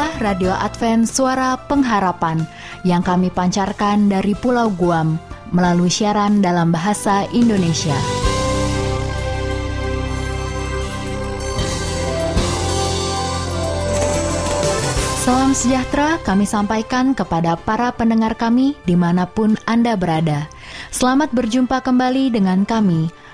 Inilah Radio Advent Suara Pengharapan yang kami pancarkan dari Pulau Guam melalui siaran dalam bahasa Indonesia. Salam sejahtera kami sampaikan kepada para pendengar kami di mana pun Anda berada. Selamat berjumpa kembali dengan kami,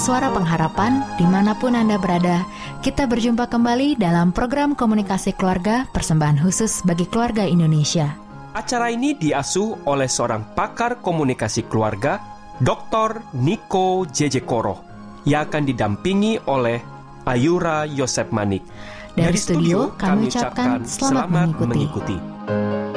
Suara Pengharapan di mana pun Anda berada, kita berjumpa kembali dalam program komunikasi keluarga persembahan khusus bagi keluarga Indonesia. Acara ini diasuh oleh seorang pakar komunikasi keluarga, Dr. Niko JJ Koro, yang akan didampingi oleh Ayura Yosep Manik. Dari, Dari studio, kami ucapkan selamat, selamat mengikuti. mengikuti.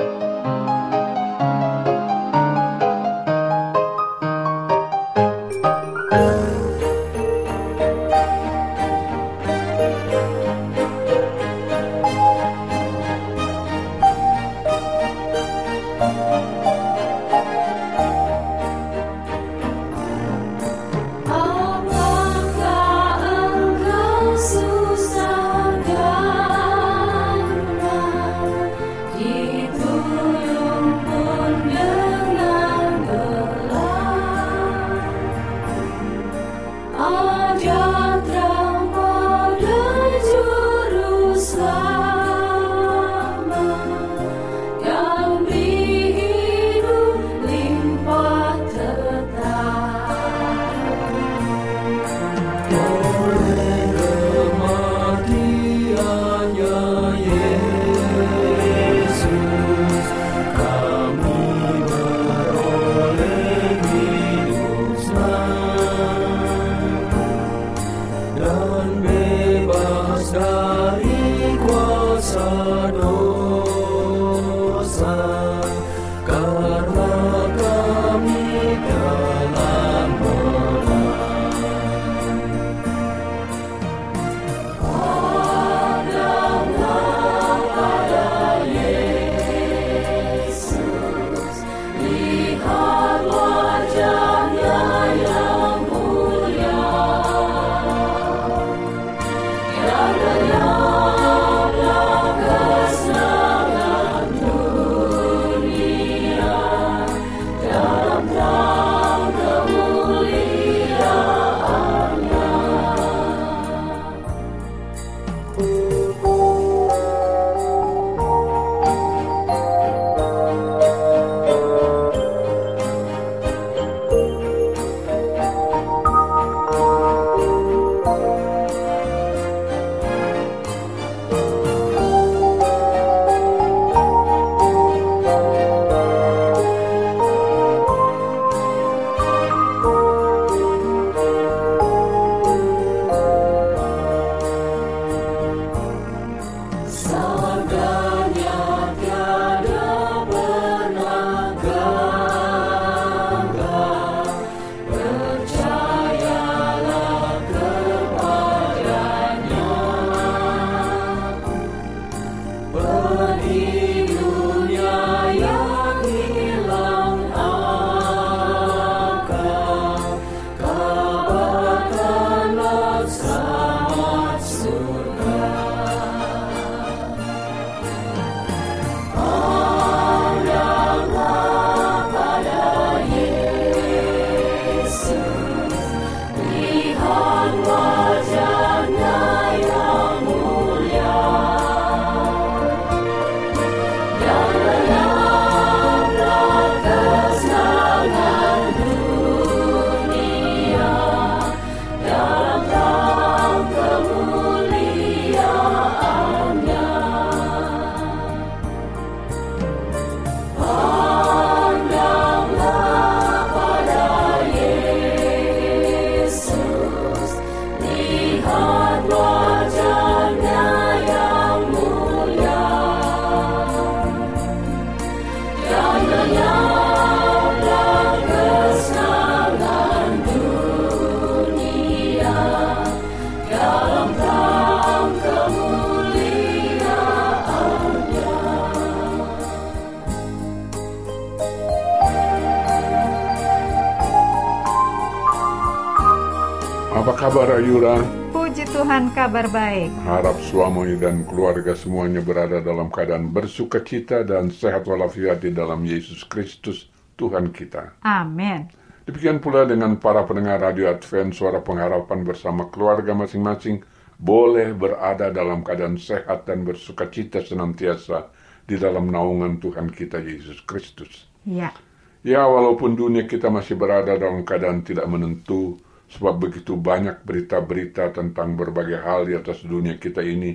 Kabar Ayura? Puji Tuhan kabar baik. Harap suami dan keluarga semuanya berada dalam keadaan bersuka cita dan sehat walafiat di dalam Yesus Kristus Tuhan kita. Amin. Demikian pula dengan para pendengar Radio Advent Suara Pengharapan bersama keluarga masing-masing boleh berada dalam keadaan sehat dan bersuka cita senantiasa di dalam naungan Tuhan kita Yesus Kristus. Ya. Ya, walaupun dunia kita masih berada dalam keadaan tidak menentu, sebab begitu banyak berita-berita tentang berbagai hal di atas dunia kita ini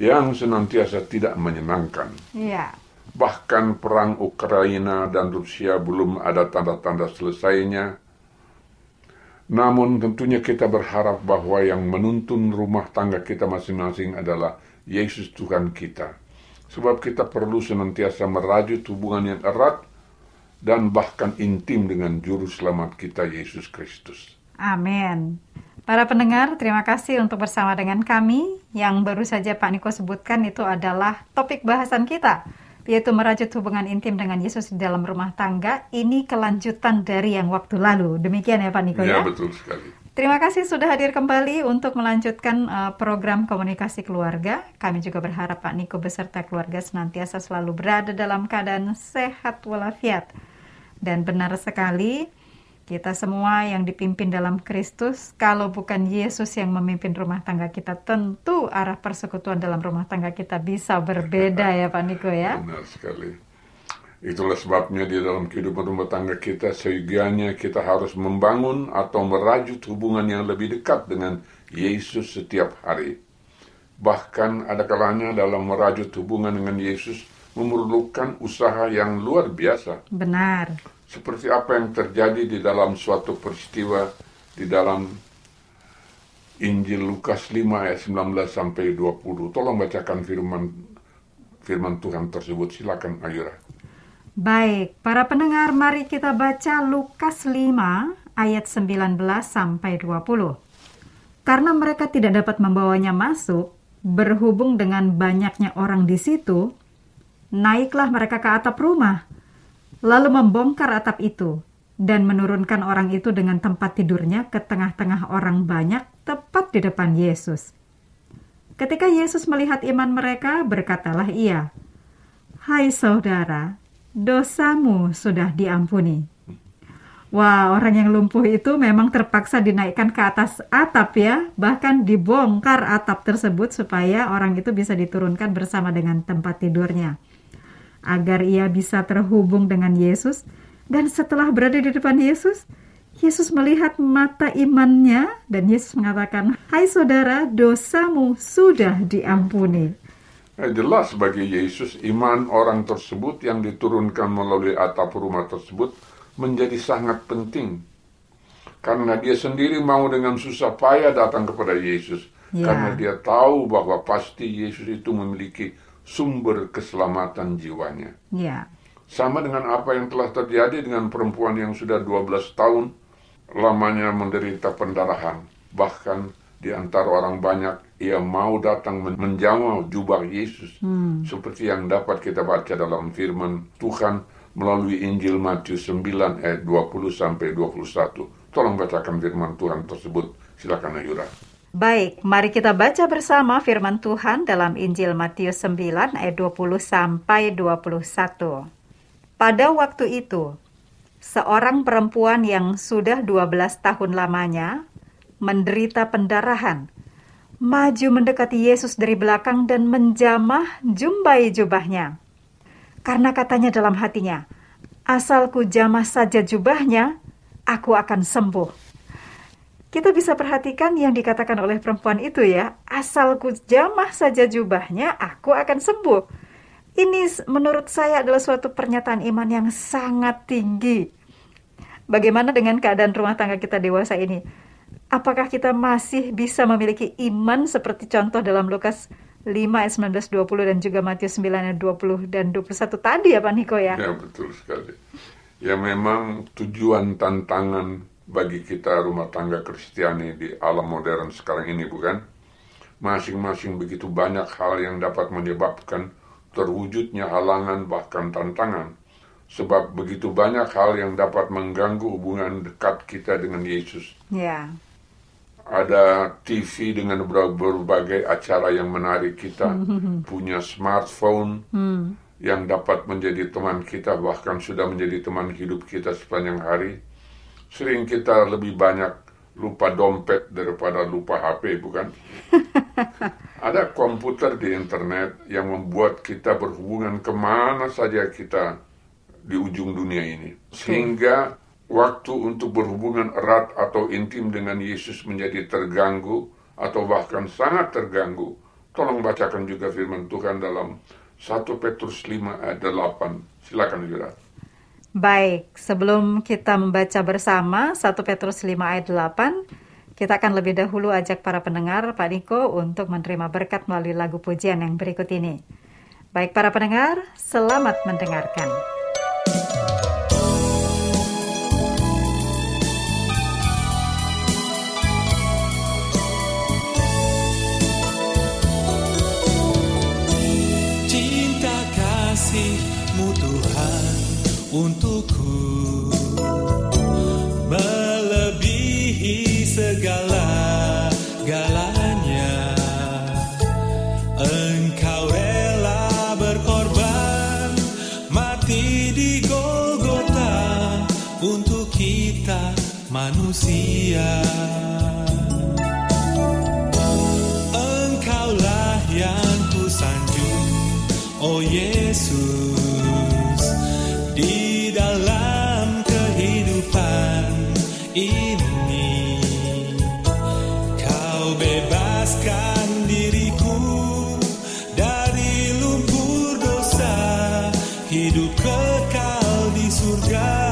yang senantiasa tidak menyenangkan. Ya. Bahkan perang Ukraina dan Rusia belum ada tanda-tanda selesainya. Namun tentunya kita berharap bahwa yang menuntun rumah tangga kita masing-masing adalah Yesus Tuhan kita. Sebab kita perlu senantiasa merajut hubungan yang erat dan bahkan intim dengan juru selamat kita Yesus Kristus. Amin. Para pendengar, terima kasih untuk bersama dengan kami. Yang baru saja Pak Niko sebutkan itu adalah topik bahasan kita, yaitu merajut hubungan intim dengan Yesus di dalam rumah tangga. Ini kelanjutan dari yang waktu lalu. Demikian ya Pak Niko Ya, ya? betul sekali. Terima kasih sudah hadir kembali untuk melanjutkan uh, program komunikasi keluarga. Kami juga berharap Pak Niko beserta keluarga senantiasa selalu berada dalam keadaan sehat walafiat. Dan benar sekali, kita semua yang dipimpin dalam Kristus, kalau bukan Yesus yang memimpin rumah tangga kita, tentu arah persekutuan dalam rumah tangga kita bisa berbeda ya Pak Niko ya. Benar sekali. Itulah sebabnya di dalam kehidupan rumah tangga kita, seyogianya kita harus membangun atau merajut hubungan yang lebih dekat dengan Yesus setiap hari. Bahkan ada kalanya dalam merajut hubungan dengan Yesus memerlukan usaha yang luar biasa. Benar. Seperti apa yang terjadi di dalam suatu peristiwa di dalam Injil Lukas 5 ayat 19 sampai 20. Tolong bacakan firman firman Tuhan tersebut. Silakan Ayura. Baik, para pendengar, mari kita baca Lukas 5 ayat 19 sampai 20. Karena mereka tidak dapat membawanya masuk, berhubung dengan banyaknya orang di situ, naiklah mereka ke atap rumah, lalu membongkar atap itu dan menurunkan orang itu dengan tempat tidurnya ke tengah-tengah orang banyak tepat di depan Yesus. Ketika Yesus melihat iman mereka, berkatalah ia, "Hai saudara, dosamu sudah diampuni." Wah, orang yang lumpuh itu memang terpaksa dinaikkan ke atas atap ya, bahkan dibongkar atap tersebut supaya orang itu bisa diturunkan bersama dengan tempat tidurnya. Agar ia bisa terhubung dengan Yesus dan setelah berada di depan Yesus, Yesus melihat mata imannya dan Yesus mengatakan, "Hai saudara, dosamu sudah diampuni." Eh, jelas bagi Yesus iman orang tersebut yang diturunkan melalui atap rumah tersebut menjadi sangat penting. Karena dia sendiri mau dengan susah payah datang kepada Yesus. Ya. Karena dia tahu bahwa pasti Yesus itu memiliki sumber keselamatan jiwanya. Ya, Sama dengan apa yang telah terjadi dengan perempuan yang sudah 12 tahun lamanya menderita pendarahan. Bahkan di antara orang banyak ia mau datang men- menjamah jubah Yesus. Seperti yang dapat kita baca dalam firman Tuhan melalui Injil Matius 9 ayat 20 sampai 21. Tolong bacakan firman Tuhan tersebut. Silakan Ayura. Baik, mari kita baca bersama firman Tuhan dalam Injil Matius 9 ayat 20 sampai 21. Pada waktu itu, seorang perempuan yang sudah 12 tahun lamanya menderita pendarahan, maju mendekati Yesus dari belakang dan menjamah jumbai jubahnya. Karena katanya dalam hatinya, asalku jamah saja jubahnya, aku akan sembuh. Kita bisa perhatikan yang dikatakan oleh perempuan itu ya, asalku jamah saja jubahnya, aku akan sembuh. Ini menurut saya adalah suatu pernyataan iman yang sangat tinggi. Bagaimana dengan keadaan rumah tangga kita dewasa ini? Apakah kita masih bisa memiliki iman seperti contoh dalam Lukas 5 ayat 19 20 dan juga Matius 9 ayat 20 dan 21 tadi ya Pak Niko ya? Ya betul sekali. Ya memang tujuan tantangan bagi kita rumah tangga Kristiani di alam modern sekarang ini bukan? Masing-masing begitu banyak hal yang dapat menyebabkan terwujudnya halangan bahkan tantangan. Sebab begitu banyak hal yang dapat mengganggu hubungan dekat kita dengan Yesus. Ya. ada TV dengan ber- berbagai acara yang menarik kita, punya smartphone yang dapat menjadi teman kita, bahkan sudah menjadi teman hidup kita sepanjang hari. Sering kita lebih banyak lupa dompet daripada lupa HP, bukan? Ada komputer di internet yang membuat kita berhubungan ke mana saja kita di ujung dunia ini. Sehingga waktu untuk berhubungan erat atau intim dengan Yesus menjadi terganggu atau bahkan sangat terganggu. Tolong bacakan juga firman Tuhan dalam 1 Petrus 5 ayat 8. Silakan Yura. Baik, sebelum kita membaca bersama 1 Petrus 5 ayat 8, kita akan lebih dahulu ajak para pendengar Pak Niko untuk menerima berkat melalui lagu pujian yang berikut ini. Baik para pendengar, selamat mendengarkan. Surga.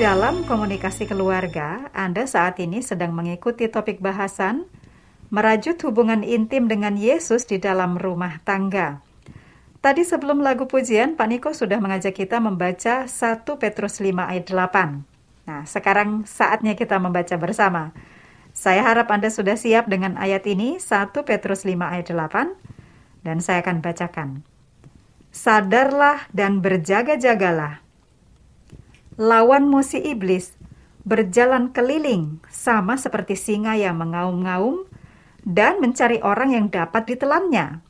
Dalam komunikasi keluarga, Anda saat ini sedang mengikuti topik bahasan merajut hubungan intim dengan Yesus di dalam rumah tangga. Tadi sebelum lagu pujian, Pak Niko sudah mengajak kita membaca 1 Petrus 5 ayat 8. Nah, sekarang saatnya kita membaca bersama. Saya harap Anda sudah siap dengan ayat ini, 1 Petrus 5 ayat 8, dan saya akan bacakan. Sadarlah dan berjaga-jagalah. Lawanmu si iblis berjalan keliling sama seperti singa yang mengaum-ngaum dan mencari orang yang dapat ditelannya.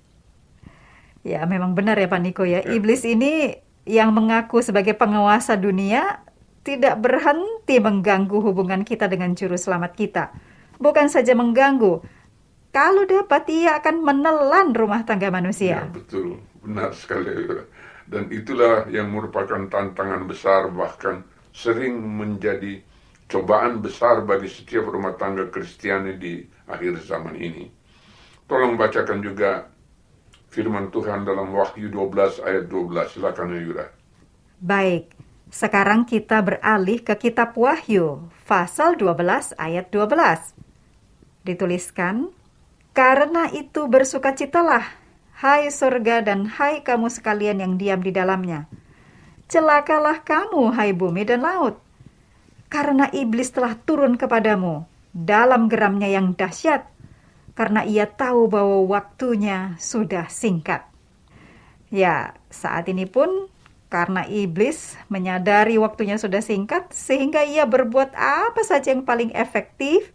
Ya, memang benar ya Pak Niko ya. Iblis ini yang mengaku sebagai penguasa dunia tidak berhenti mengganggu hubungan kita dengan juru selamat kita. Bukan saja mengganggu, kalau dapat ia akan menelan rumah tangga Ya, manusia. betul. Benar sekali. Dan itulah yang merupakan tantangan besar bahkan sering menjadi cobaan besar bagi setiap rumah tangga Kristiani di akhir zaman ini. Tolong bacakan juga firman Tuhan dalam Wahyu 12 ayat 12. Silakan Yura. Baik, sekarang kita beralih ke kitab Wahyu, pasal 12 ayat 12. Dituliskan, Karena itu bersukacitalah, hai surga dan hai kamu sekalian yang diam di dalamnya. Celakalah kamu, hai bumi dan laut, karena iblis telah turun kepadamu dalam geramnya yang dahsyat, karena ia tahu bahwa waktunya sudah singkat. Ya, saat ini pun karena iblis menyadari waktunya sudah singkat, sehingga ia berbuat apa saja yang paling efektif,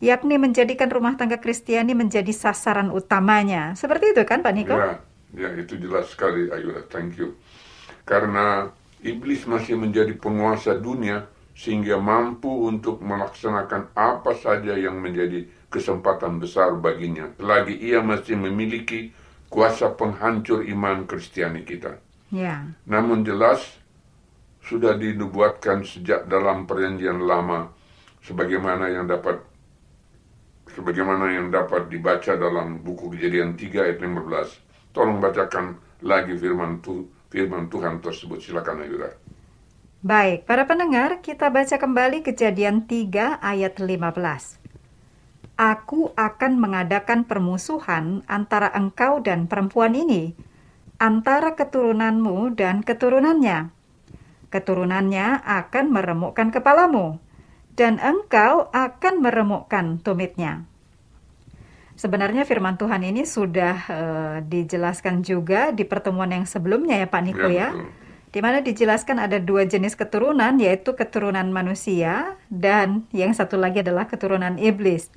yakni menjadikan rumah tangga Kristiani menjadi sasaran utamanya. Seperti itu kan Pak Niko? Ya, ya itu jelas sekali Ayura. Thank you. Karena iblis masih menjadi penguasa dunia sehingga mampu untuk melaksanakan apa saja yang menjadi kesempatan besar baginya. Selagi ia masih memiliki kuasa penghancur iman Kristiani kita. Ya, Namun jelas sudah dinubuatkan sejak dalam perjanjian lama sebagaimana yang dapat sebagaimana yang dapat dibaca dalam buku Kejadian 3 ayat 15. Tolong bacakan lagi firman tu, firman Tuhan tersebut. Silakan Ayura. Baik, para pendengar, kita baca kembali kejadian 3 ayat 15. Aku akan mengadakan permusuhan antara engkau dan perempuan ini, antara keturunanmu dan keturunannya. Keturunannya akan meremukkan kepalamu, dan engkau akan meremukkan tumitnya. Sebenarnya firman Tuhan ini sudah eh, dijelaskan juga di pertemuan yang sebelumnya ya Pak Niko ya. betul. Di mana dijelaskan ada dua jenis keturunan, yaitu keturunan manusia dan yang satu lagi adalah keturunan iblis.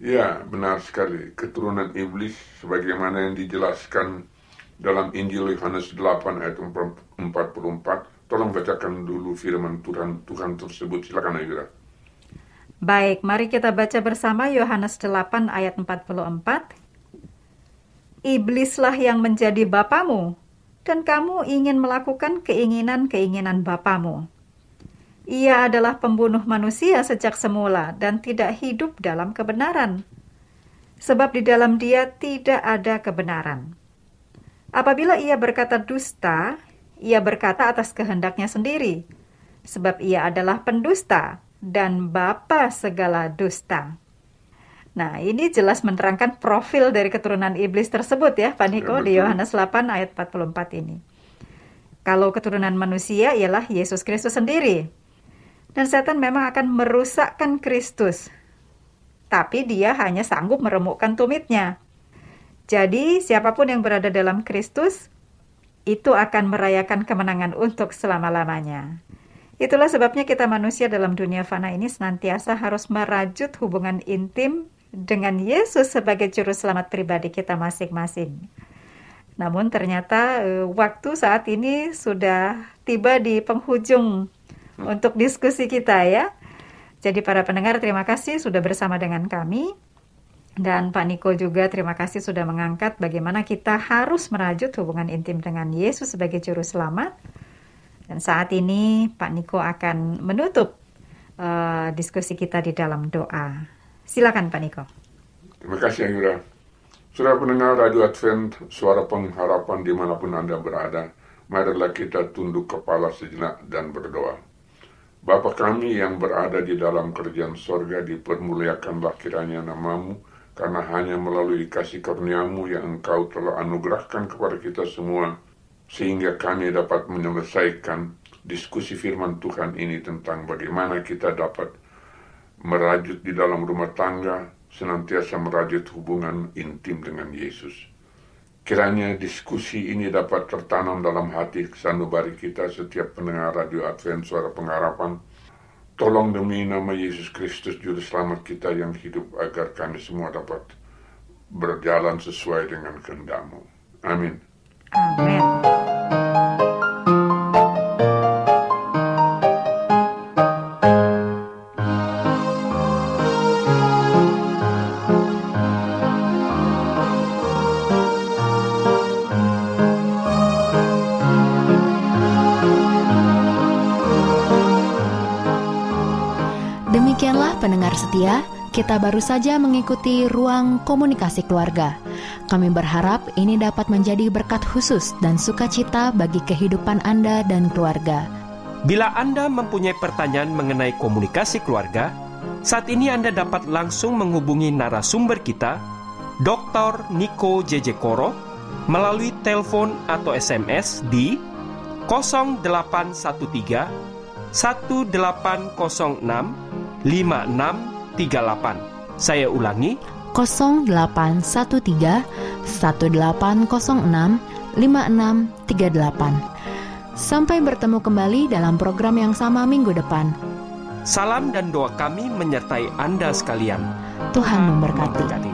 Ya, benar sekali. Keturunan iblis sebagaimana yang dijelaskan dalam Injil Yohanes 8 ayat 44. Tolong bacakan dulu firman Tuhan Tuhan tersebut. Silakan Ayura. Baik, mari kita baca bersama Yohanes 8 ayat 44. Iblislah yang menjadi bapamu, dan kamu ingin melakukan keinginan-keinginan bapamu. Ia adalah pembunuh manusia sejak semula dan tidak hidup dalam kebenaran. Sebab di dalam dia tidak ada kebenaran. Apabila ia berkata dusta, ia berkata atas kehendaknya sendiri, sebab ia adalah pendusta dan bapa segala dusta. Nah, ini jelas menerangkan profil dari keturunan iblis tersebut ya, Pak Niko, di betul. Yohanes 8 ayat 44 ini. Kalau keturunan manusia ialah Yesus Kristus sendiri. Dan setan memang akan merusakkan Kristus. Tapi dia hanya sanggup meremukkan tumitnya. Jadi, siapa pun yang berada dalam Kristus, itu akan merayakan kemenangan untuk selama-lamanya. Itulah sebabnya kita manusia dalam dunia fana ini senantiasa harus merajut hubungan intim dengan Yesus sebagai juru selamat pribadi kita masing-masing. Namun ternyata eh, waktu saat ini sudah tiba di penghujung untuk diskusi kita ya. Jadi para pendengar terima kasih sudah bersama dengan kami. Dan Pak Niko juga terima kasih sudah mengangkat bagaimana kita harus merajut hubungan intim dengan Yesus sebagai juru selamat. Dan saat ini Pak Niko akan menutup eh, diskusi kita di dalam doa. Silakan Pak Niko. Terima kasih Ayura. Saudara pendengar Radio Advent, suara pengharapan di mana pun Anda berada. Marilah kita tunduk kepala sejenak dan berdoa. Bapa kami yang berada di dalam kerjaan sorga, dipermuliakanlah kiranya namamu, karena hanya melalui kasih karuniamu yang engkau telah anugerahkan kepada kita semua, sehingga kami dapat menyelesaikan diskusi firman Tuhan ini tentang bagaimana kita dapat merajut di dalam rumah tangga, senantiasa merajut hubungan intim dengan Yesus. Kiranya diskusi ini dapat tertanam dalam hati sanubari kita setiap pendengar radio Advent Suara Pengharapan. Tolong demi nama Yesus Kristus Juru Selamat kita yang hidup agar kami semua dapat berjalan sesuai dengan kehendakmu. Amin. Amin. Demikianlah pendengar setia, kita baru saja mengikuti ruang komunikasi keluarga. Kami berharap ini dapat menjadi berkat khusus dan sukacita bagi kehidupan Anda dan keluarga. Bila Anda mempunyai pertanyaan mengenai komunikasi keluarga, saat ini Anda dapat langsung menghubungi narasumber kita, Dr. Niko JJ Koro, melalui telepon atau SMS di 0813 1806 5638. Saya ulangi, 0813 1806 5638. Sampai bertemu kembali dalam program yang sama minggu depan. salam dan doa kami menyertai Anda sekalian. Tuhan memberkati. Kami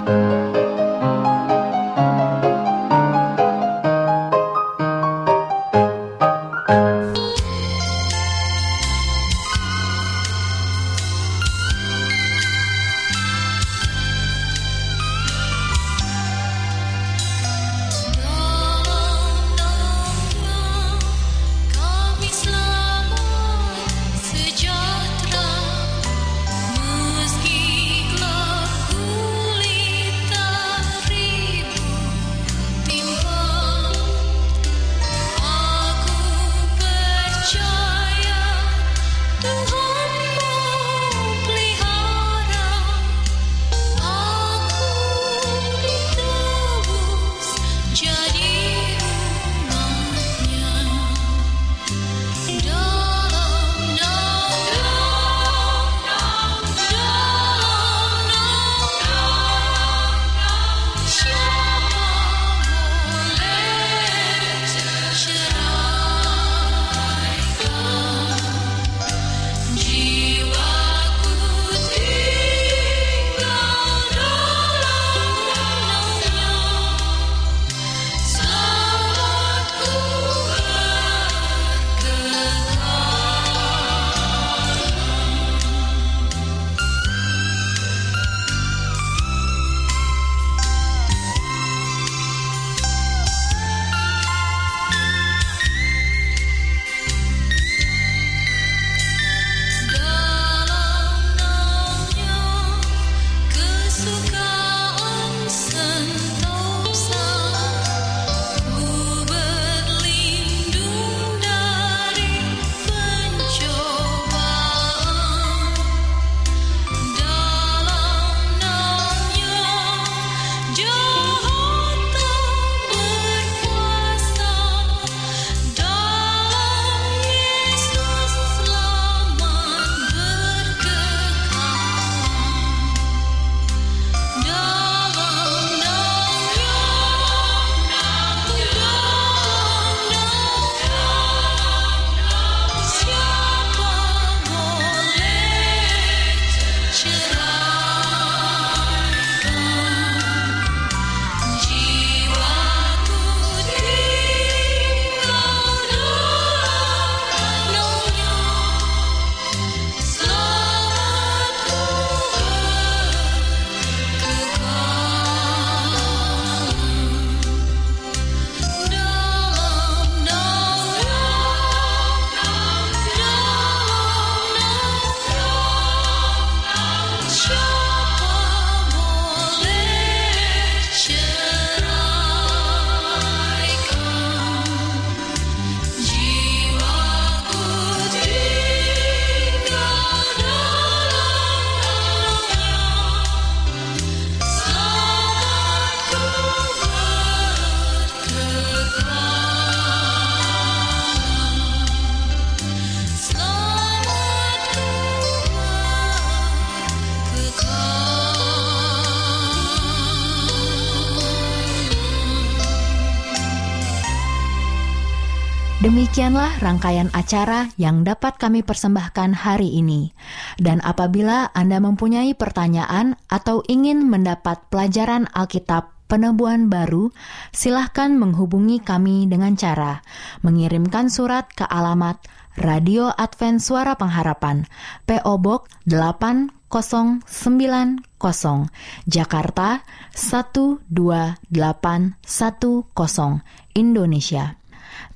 rangkaian acara yang dapat kami persembahkan hari ini. Dan apabila Anda mempunyai pertanyaan atau ingin mendapat pelajaran Alkitab penebuan baru, silahkan menghubungi kami dengan cara mengirimkan surat ke alamat Radio Advent Suara Pengharapan, PO Box 8090, Jakarta 12810, Indonesia.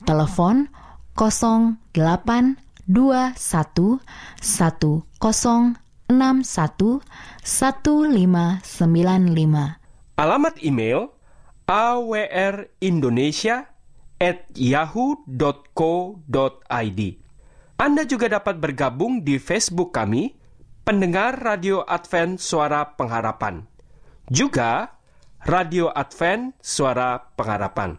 Telepon 082110611595. Alamat email awrindonesia Anda juga dapat bergabung di Facebook kami, pendengar Radio Advent Suara Pengharapan. Juga Radio Advent Suara Pengharapan.